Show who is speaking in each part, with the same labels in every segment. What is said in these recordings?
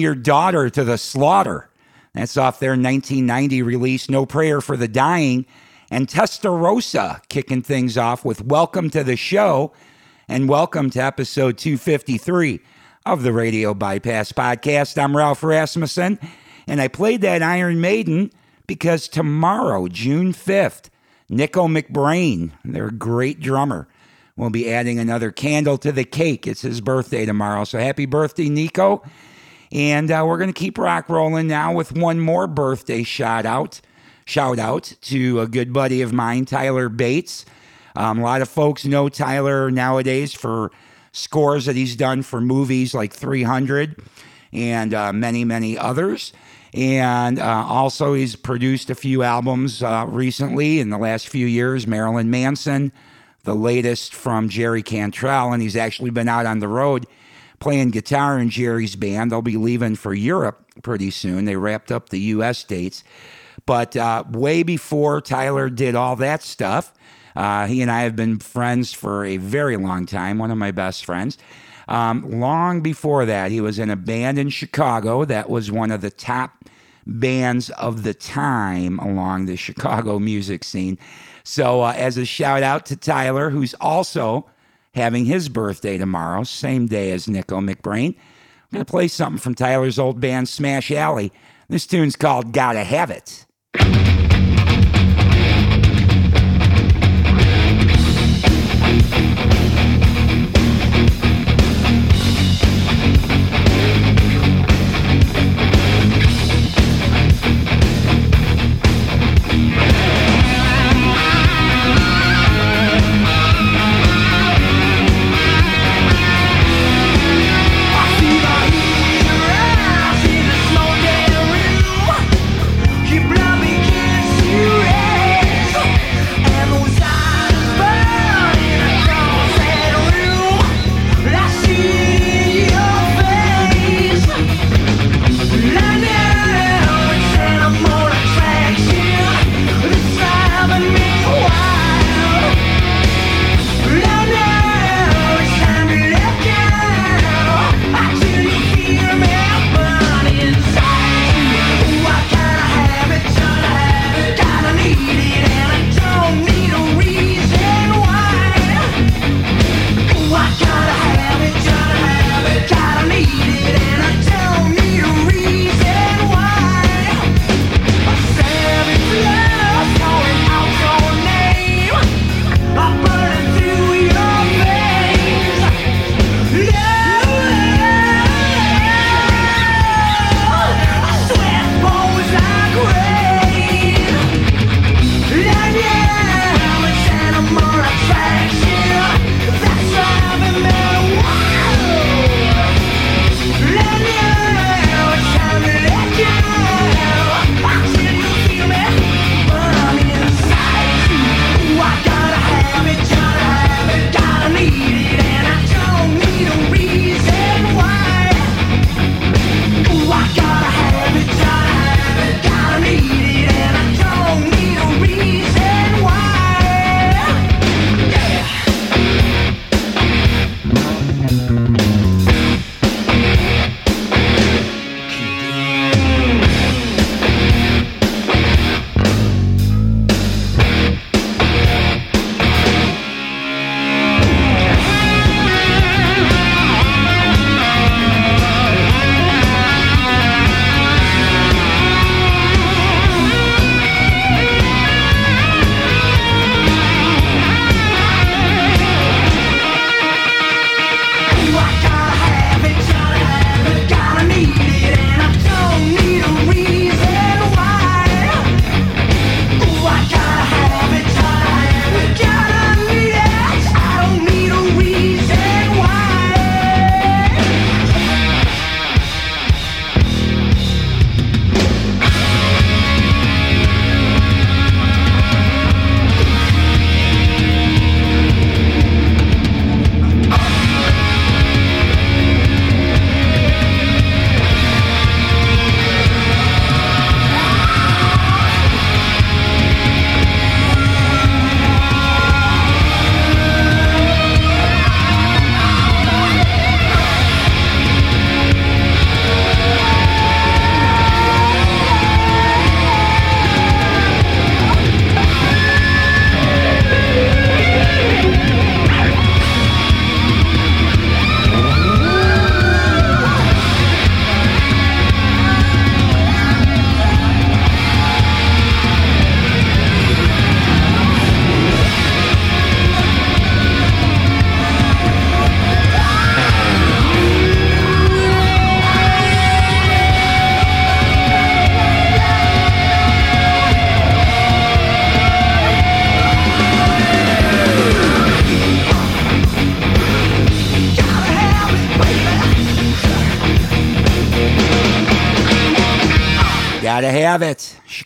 Speaker 1: Your daughter to the slaughter. That's off their 1990 release, No Prayer for the Dying. And Testarossa kicking things off with Welcome to the Show and welcome to episode 253 of the Radio Bypass Podcast. I'm Ralph Rasmussen, and I played that Iron Maiden because tomorrow, June 5th, Nicko McBrain, their great drummer, will be adding another candle to the cake. It's his birthday tomorrow. So happy birthday, Nicko. And uh, we're going to keep rock rolling now with one more birthday shout out. Shout out to a good buddy of mine, Tyler Bates. Um, a lot of folks know Tyler nowadays for scores that he's done for movies like 300 and uh, many, many others. And uh, also, he's produced a few albums uh, recently in the last few years Marilyn Manson, the latest from Jerry Cantrell, and he's actually been out on the road playing guitar in Jerry's band. They'll be leaving for Europe pretty soon. They wrapped up the U.S. dates. But uh, way before Tyler did all that stuff, uh, he and I have been friends for a very long time, one of my best friends. Um, long before that, he was in a band in Chicago that was one of the top bands of the time along the Chicago music scene. So, uh, as a shout out to Tyler, who's also having his birthday tomorrow, same day as Nicko McBrain. I'm going to play something from Tyler's old band, Smash Alley. This tune's called Gotta Have It.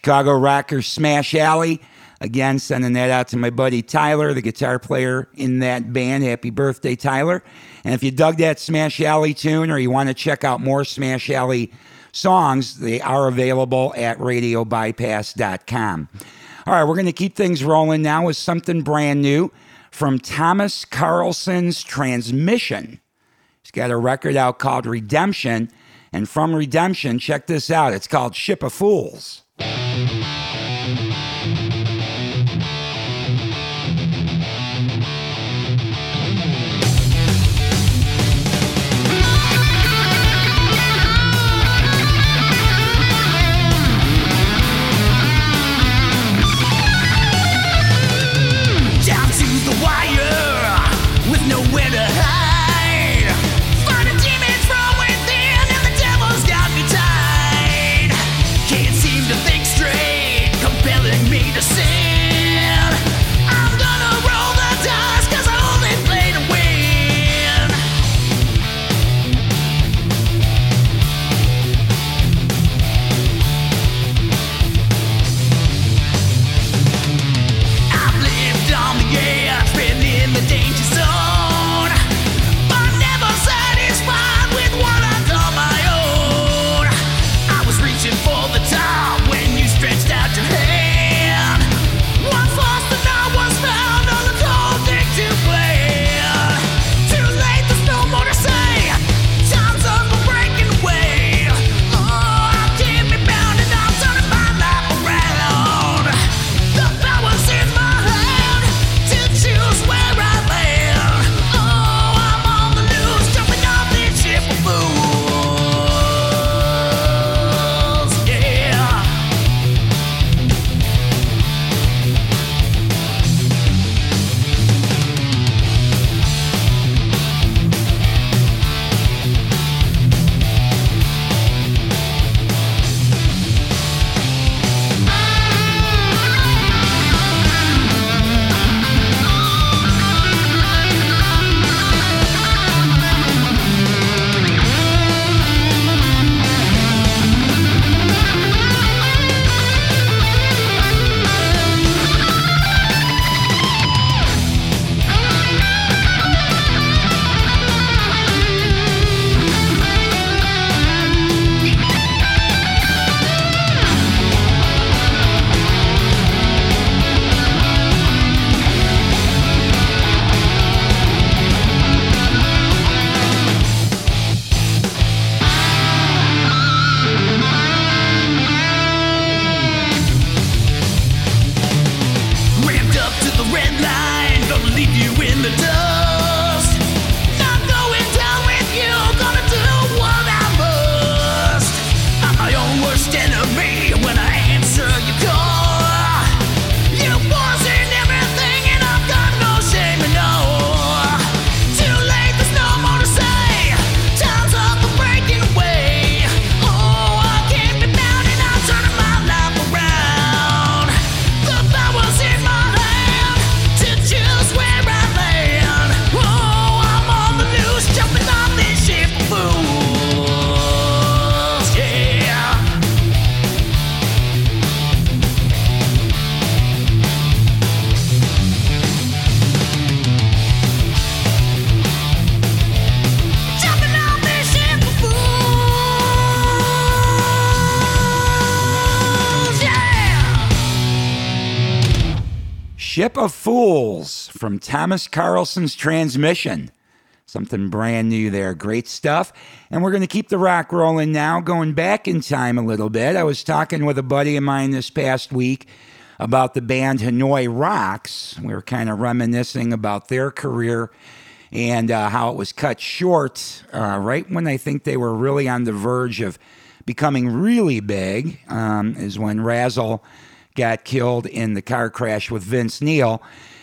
Speaker 1: Chicago Rockers Smash Alley. Again, sending that out to my buddy Tyler, the guitar player in that band. Happy birthday, Tyler. And if you dug that Smash Alley tune or you want to check out more Smash Alley songs, they are available at radiobypass.com. All right, we're going to keep things rolling now with something brand new from Thomas Carlson's Transmission. He's got a record out called Redemption. And from Redemption, check this out. It's called Ship of Fools. Thomas Carlson's Transmission. Something brand new there. Great stuff. And we're going to keep the rock rolling now, going back in time a little bit. I was talking with a buddy of mine this past week about the band Hanoi Rocks. We were kind of reminiscing about their career and uh, how it was cut short uh, right when I think they were really on the verge of becoming really big, um, is when Razzle got killed in the car crash with Vince Neil.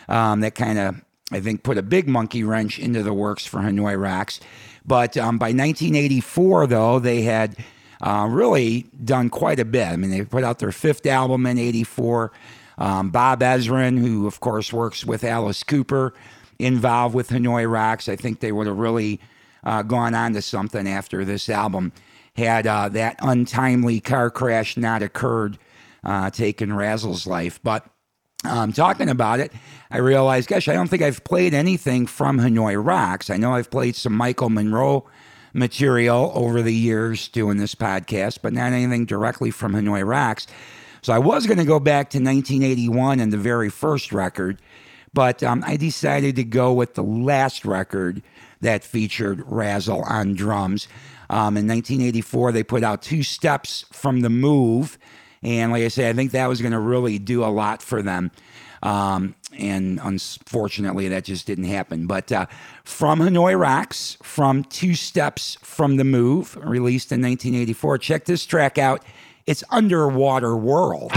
Speaker 1: Um, that kind of, I think, put a big monkey wrench into the works for Hanoi Rocks. But um, by 1984, though, they had uh, really done quite a bit. I mean, they put out their fifth album in 84. Um, Bob Ezrin, who, of course, works with Alice Cooper, involved with Hanoi Rocks. I think they would have really uh, gone on to something after this album.
Speaker 2: had uh, that untimely car crash not occurred, uh, taking Razzle's life. But um, talking about it, I realized, gosh, I don't think I've played anything from Hanoi Rocks. I know I've played some Michael Monroe material over the years doing this podcast, but not anything directly from Hanoi Rocks. So I was going to go back to 1981 and the very first record, but um, I decided to go with the last record that featured Razzle on drums. Um, in 1984, they put out Two Steps from the Move. And like I said, I think that was going to really do a lot for them. Um, and unfortunately, that just didn't happen. But uh, from Hanoi Rocks, from Two Steps from the Move, released in 1984, check this track out. It's Underwater World.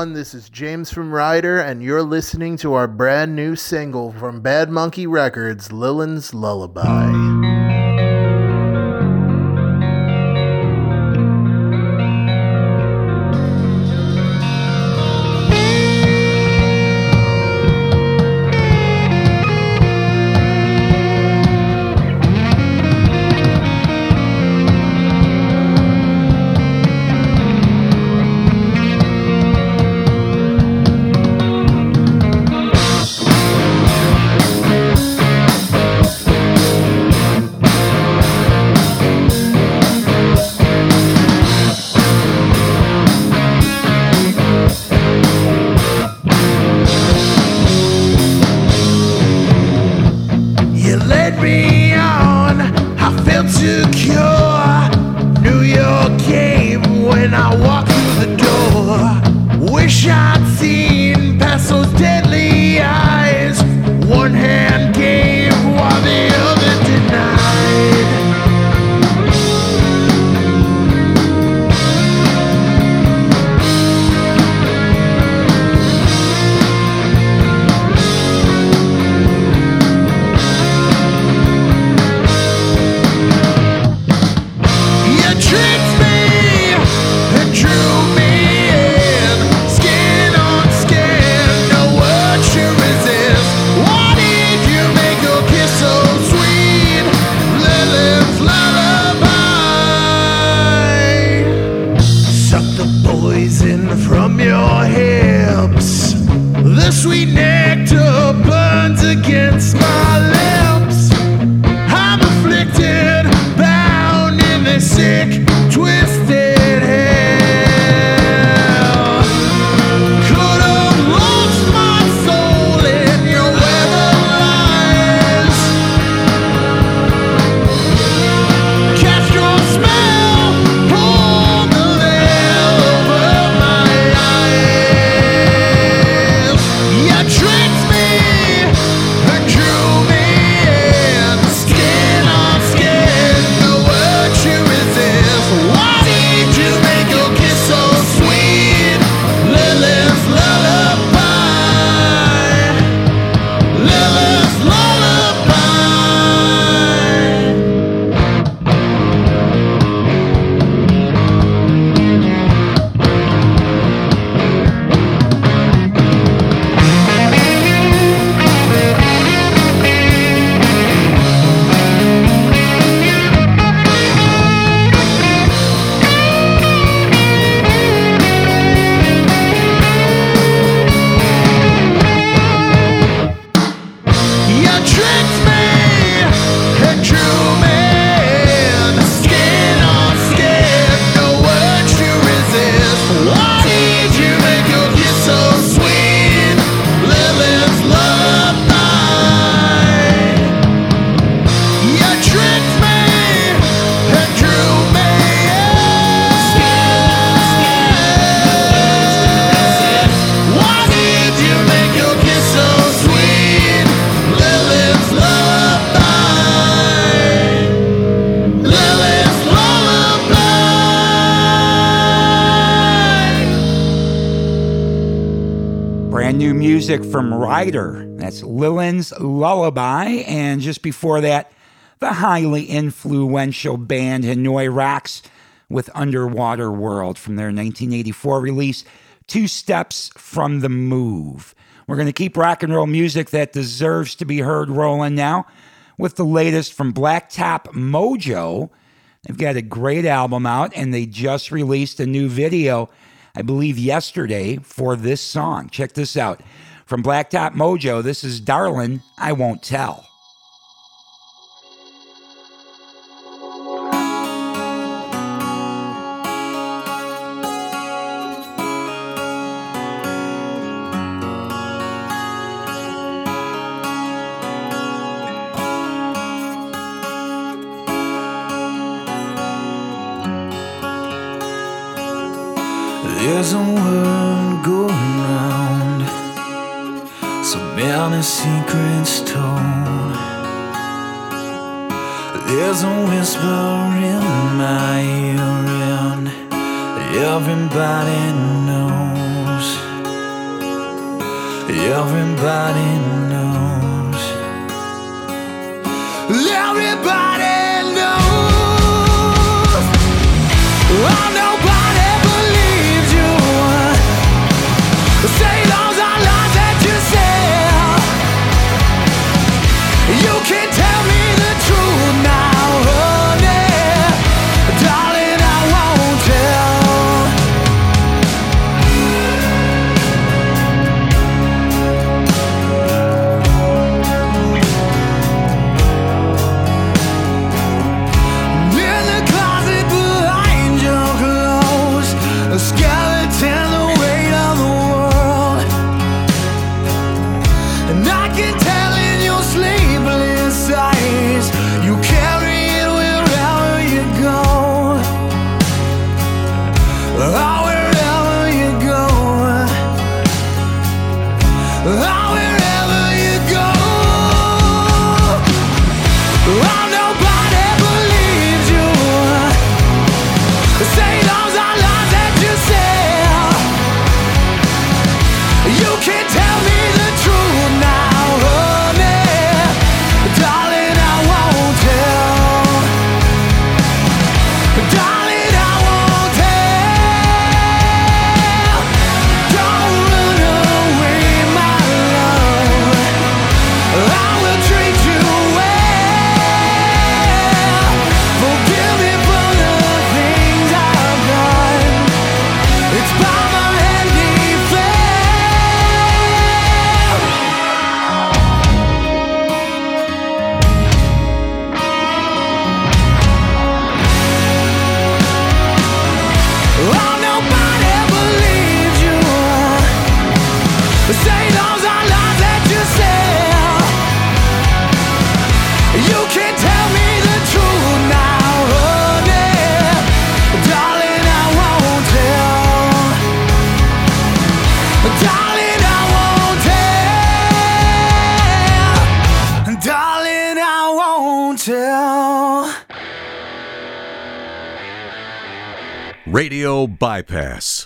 Speaker 3: Everyone, this is James from Ryder, and you're listening to our brand new single from Bad Monkey Records, Lillin's Lullaby.
Speaker 1: From Ryder. That's Lillin's Lullaby. And just before that, the highly influential band Hanoi Rocks with Underwater World from their 1984 release, Two Steps from the Move. We're going to keep rock and roll music that deserves to be heard rolling now with the latest from Blacktop Mojo. They've got a great album out and they just released a new video, I believe yesterday, for this song. Check this out. From Blacktop Mojo, this is Darlin', I Won't Tell.
Speaker 4: Secrets told. There's a whisper in my ear, and everybody knows.
Speaker 3: Everybody knows. Everybody knows. Oh!
Speaker 5: Radio Bypass,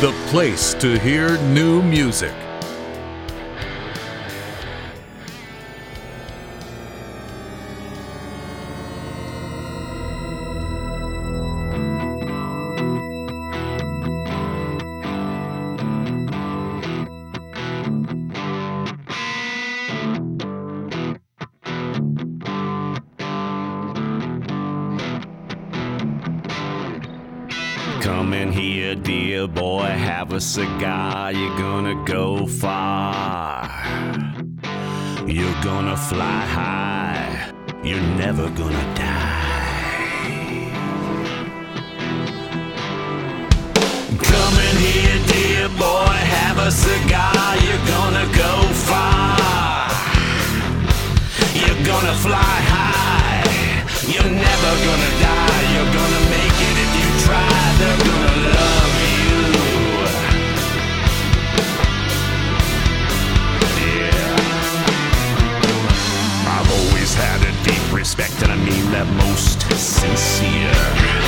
Speaker 5: the place to hear new music.
Speaker 6: a cigar, you're gonna go far. You're gonna fly high, you're never gonna die. Come in here, dear boy, have a cigar, you're gonna go far. You're gonna fly high, you're never gonna die, you're gonna make it if you try, they're gonna respect, and I mean that most sincere.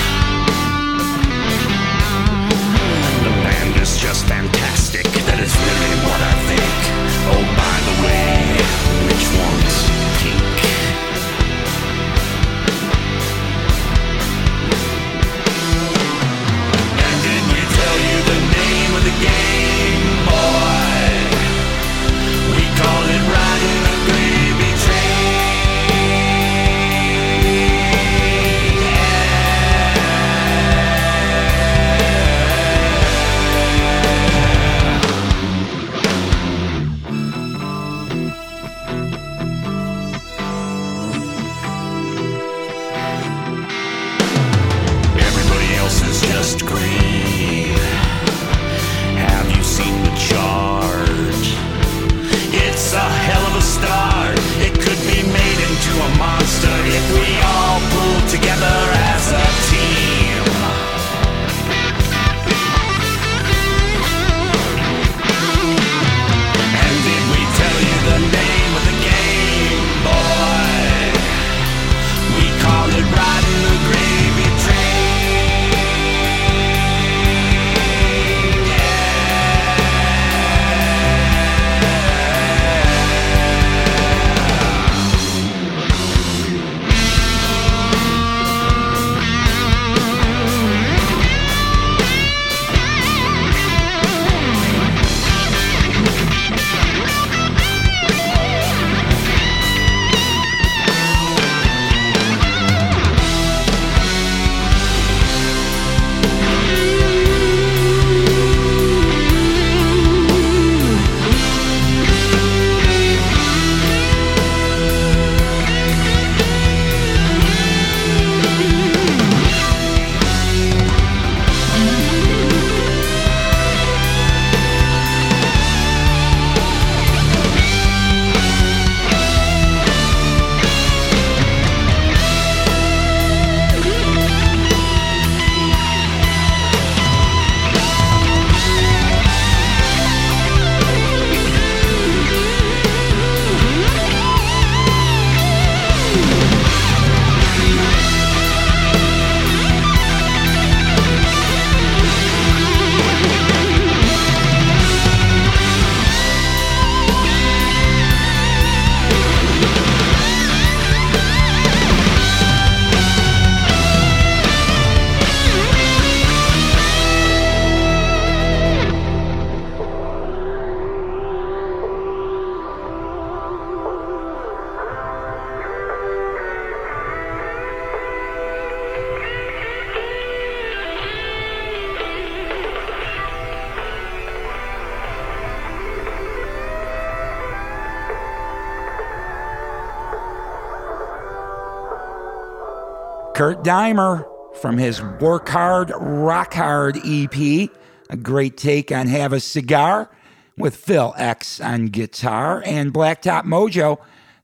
Speaker 1: Kurt Deimer from his Work Hard, Rock Hard EP. A great take on Have a Cigar with Phil X on guitar and Blacktop Mojo,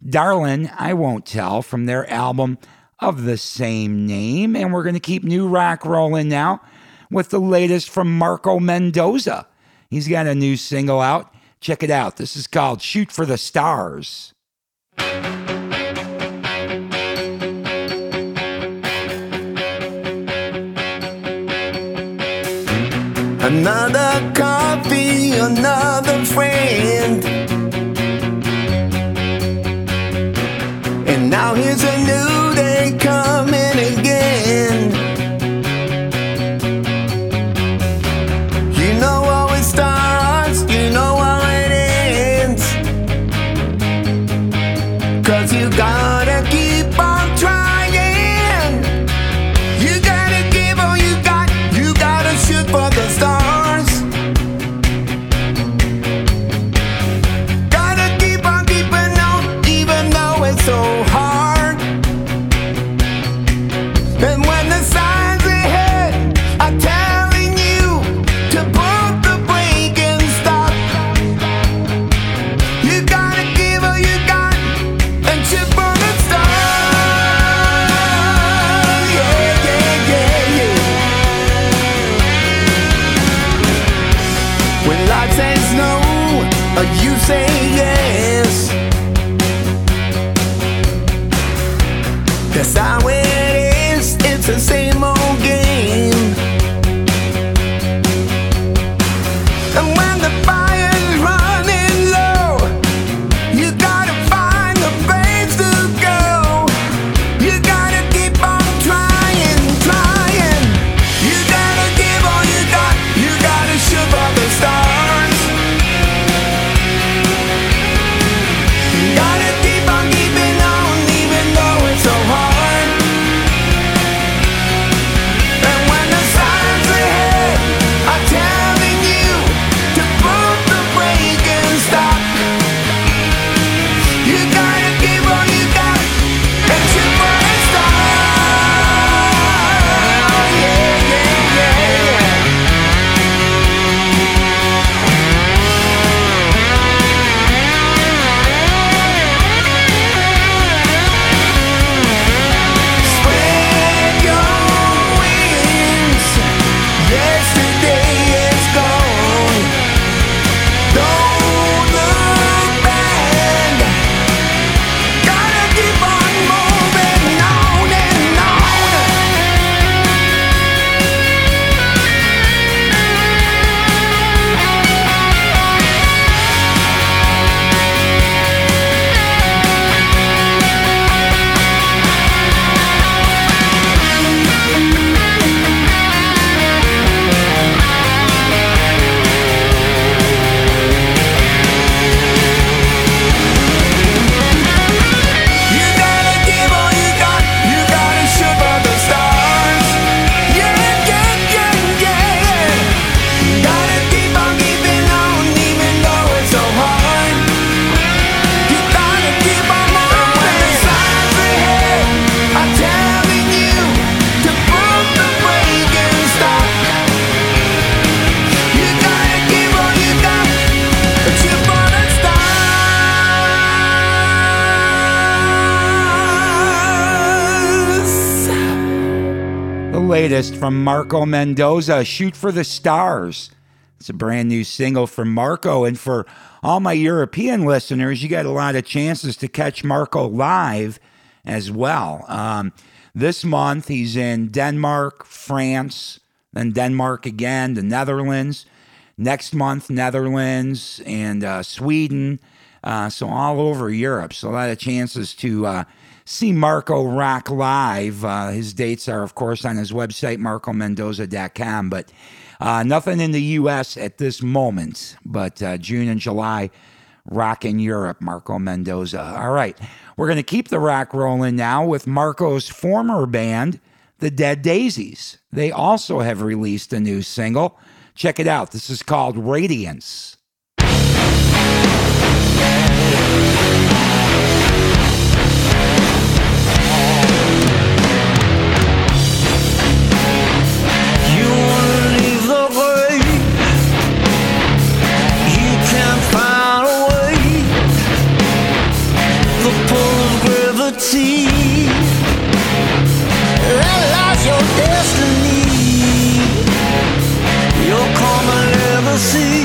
Speaker 1: Darlin', I Won't Tell from their album of the same name. And we're going to keep new rock rolling now with the latest from Marco Mendoza. He's got a new single out. Check it out. This is called Shoot for the Stars.
Speaker 7: Another coffee, another friend. And now here's a
Speaker 1: Marco Mendoza, Shoot for the Stars. It's a brand new single from Marco. And for all my European listeners, you got a lot of chances to catch Marco live as well. Um, this month, he's in Denmark, France, then Denmark again, the Netherlands. Next month, Netherlands and uh, Sweden. Uh, so all over Europe. So a lot of chances to uh, see Marco rock live. Uh, his dates are, of course, on his website, marcomendoza.com. But uh, nothing in the U.S. at this moment. But uh, June and July, rock in Europe, Marco Mendoza. All right. We're going to keep the rock rolling now with Marco's former band, the Dead Daisies. They also have released a new single. Check it out. This is called Radiance.
Speaker 7: your destiny. You'll come and never see.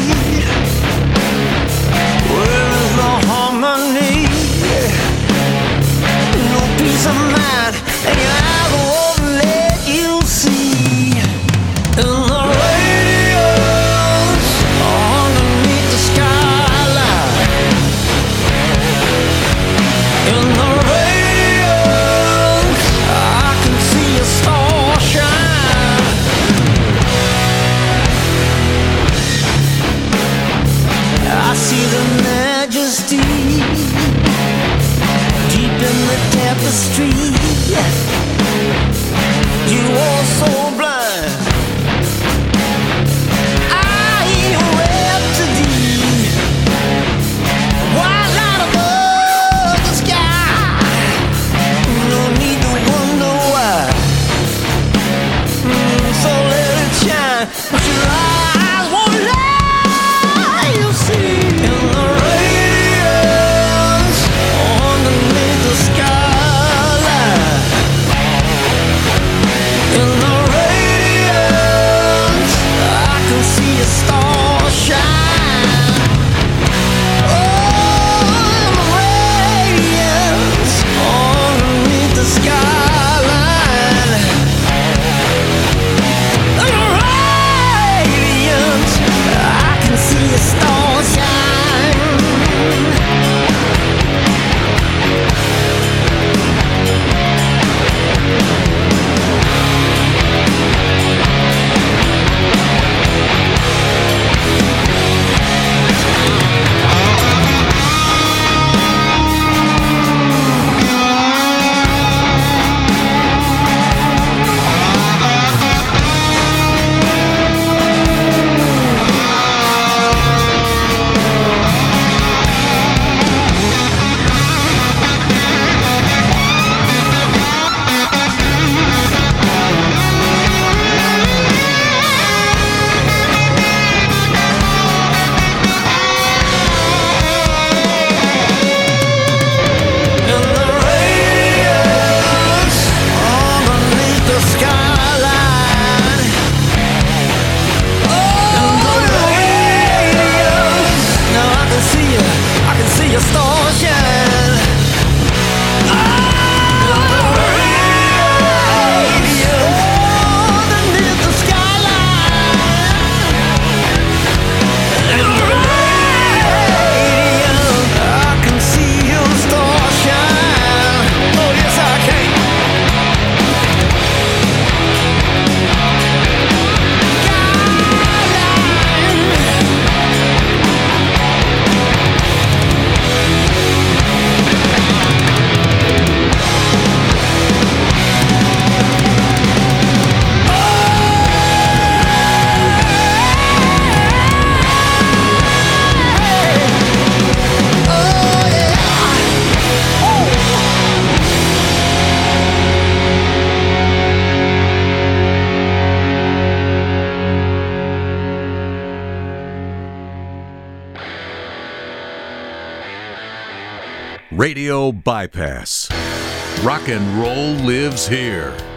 Speaker 5: rock and roll lives here.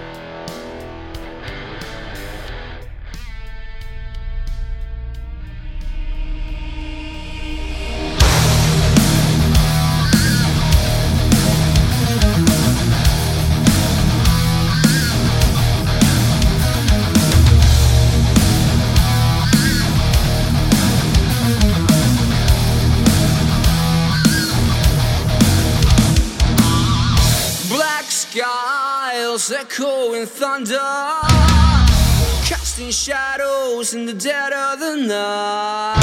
Speaker 8: shadows in the dead of the night.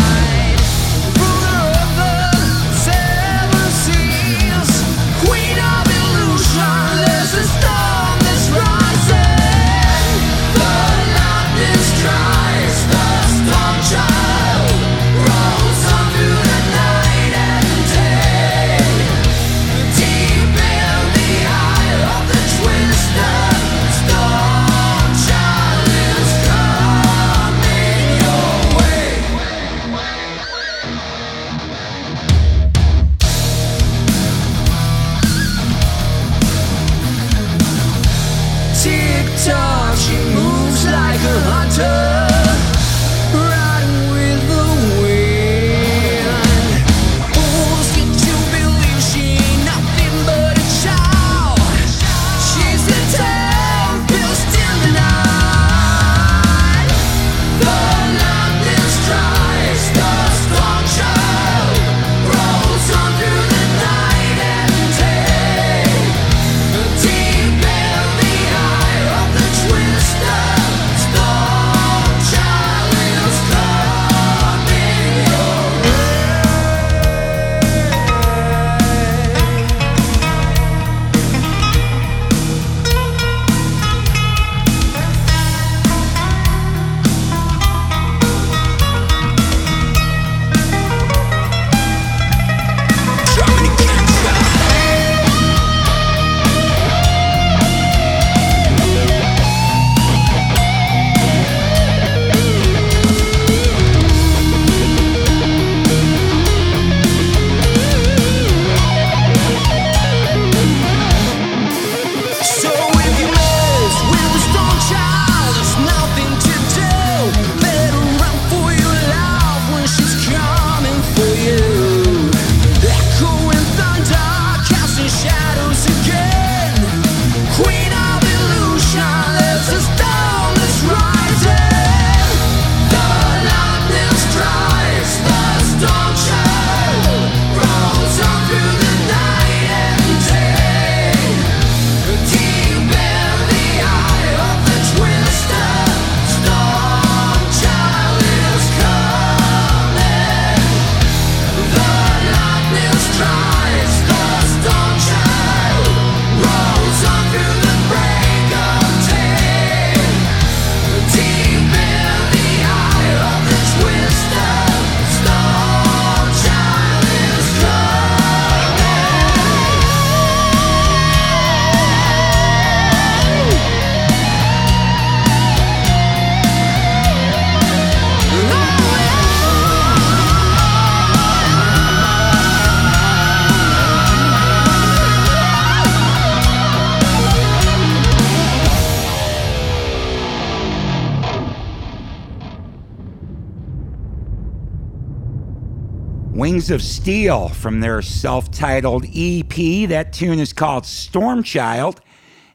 Speaker 8: Of
Speaker 3: Steel from their self titled EP. That tune is called Storm Child.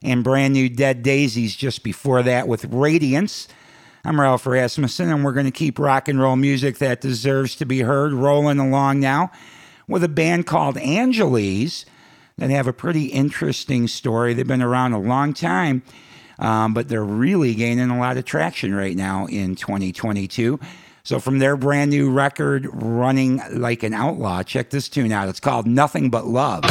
Speaker 3: And brand new Dead Daisies just before that with Radiance. I'm Ralph Rasmussen, and we're going to keep rock and roll music that deserves to be heard rolling along now with a band called Angeles that have a pretty interesting story. They've been around a long time, um, but they're really gaining a lot of traction right now in 2022. So, from their brand new record, Running Like an Outlaw, check this tune out. It's called Nothing But Love.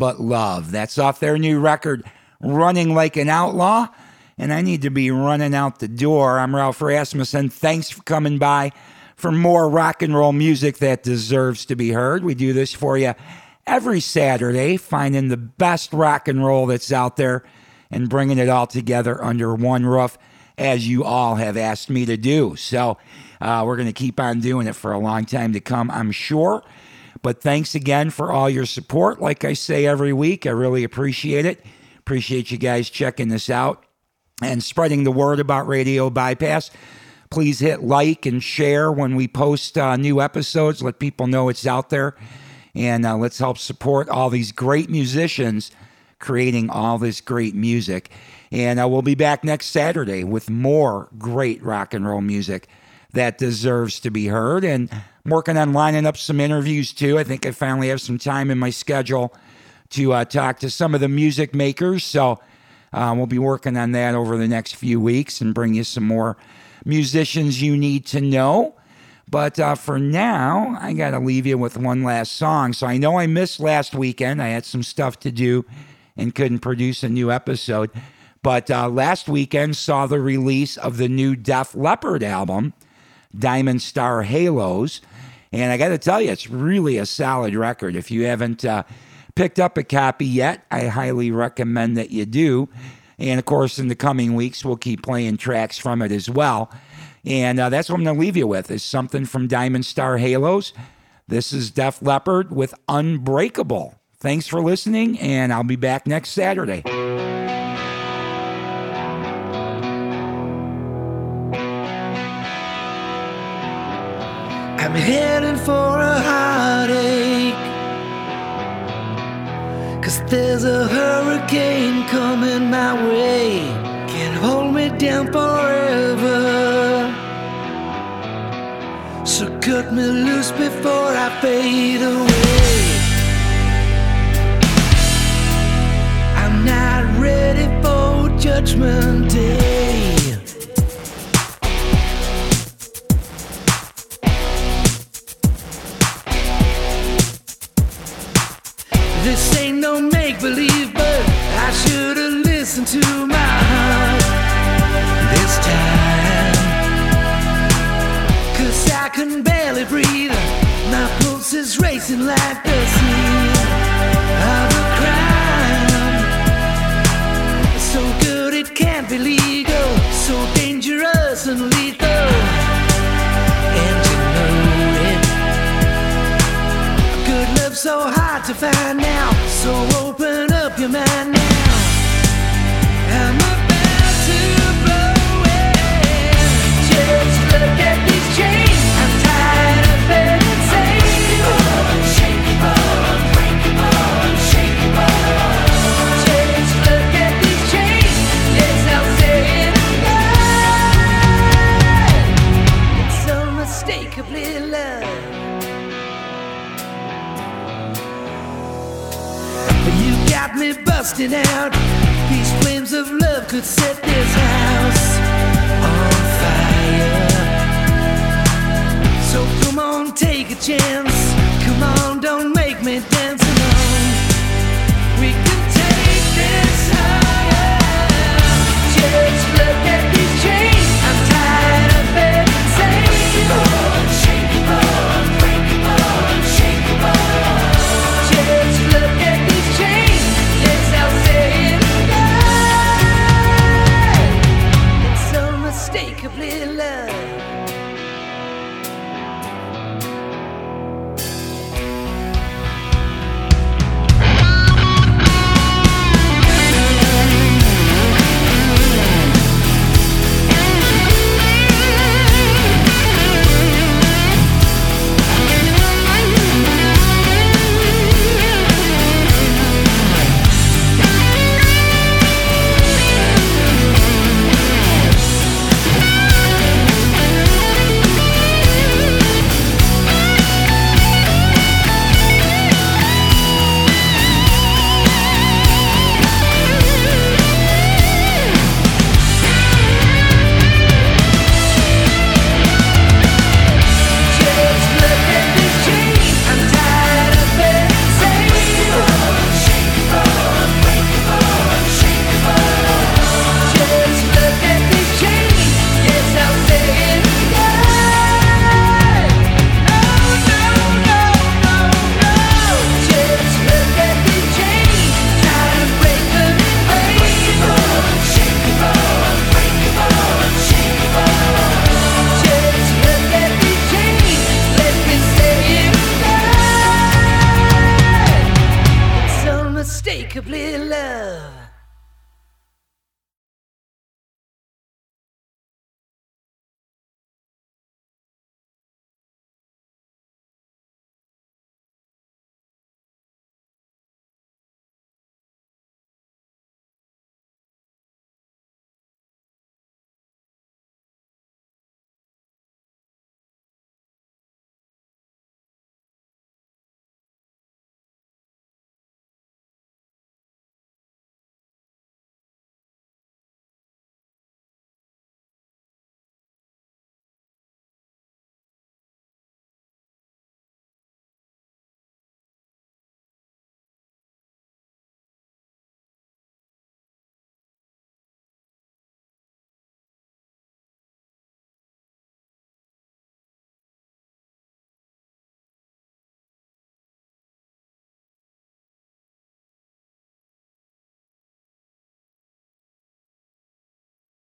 Speaker 1: But Love.
Speaker 3: That's off their new record, Running Like an Outlaw. And I need to be running out the door. I'm Ralph Rasmussen. Thanks for coming by for more rock and roll music that deserves to be heard. We do this for you every Saturday, finding the best rock and roll that's out there and bringing it all together under one roof, as you all have asked me to do. So uh, we're going to keep on doing it for a long time to come, I'm sure. But thanks again for all your support. Like I say every week, I really appreciate it. Appreciate you guys checking this out and spreading the word about Radio Bypass. Please hit like and share when we post uh, new episodes. Let people know it's out there. And uh, let's help support all these great musicians creating all this great music. And uh, we'll be back next Saturday with more great rock and roll music that deserves to be heard. And Working on lining up some interviews too. I think I finally have some time in my schedule to uh, talk to some of the music makers. So uh, we'll be working on that over the next few weeks and bring you some more musicians you need to know.
Speaker 1: But uh, for now, I got to leave you with one last song. So I know I missed last weekend. I had some stuff to do and couldn't produce a new episode. But uh, last weekend saw the release of the new Def Leppard album, Diamond Star Halos. And I got to tell you, it's really a solid record. If you haven't uh, picked up a copy yet, I highly recommend that you do. And of course, in the coming weeks, we'll keep playing tracks from it as well. And uh, that's what I'm going to leave you with is something from Diamond Star Halos. This is Def Leppard with Unbreakable. Thanks for listening, and I'll be back next Saturday.
Speaker 3: I'm heading for a heartache. Cause there's a hurricane coming my way. Can't hold me down forever. So cut me loose before I fade away. I'm not ready for judgment day. Make believe, but I should have listened to my heart this time. Cause I can barely breathe, my pulse is racing like the scene of a crime. So good it can't be legal, so dangerous and lethal. And you know it. Good love so hard to find now. So your mind busting out. These flames of love could set this house on fire. So come on, take a chance.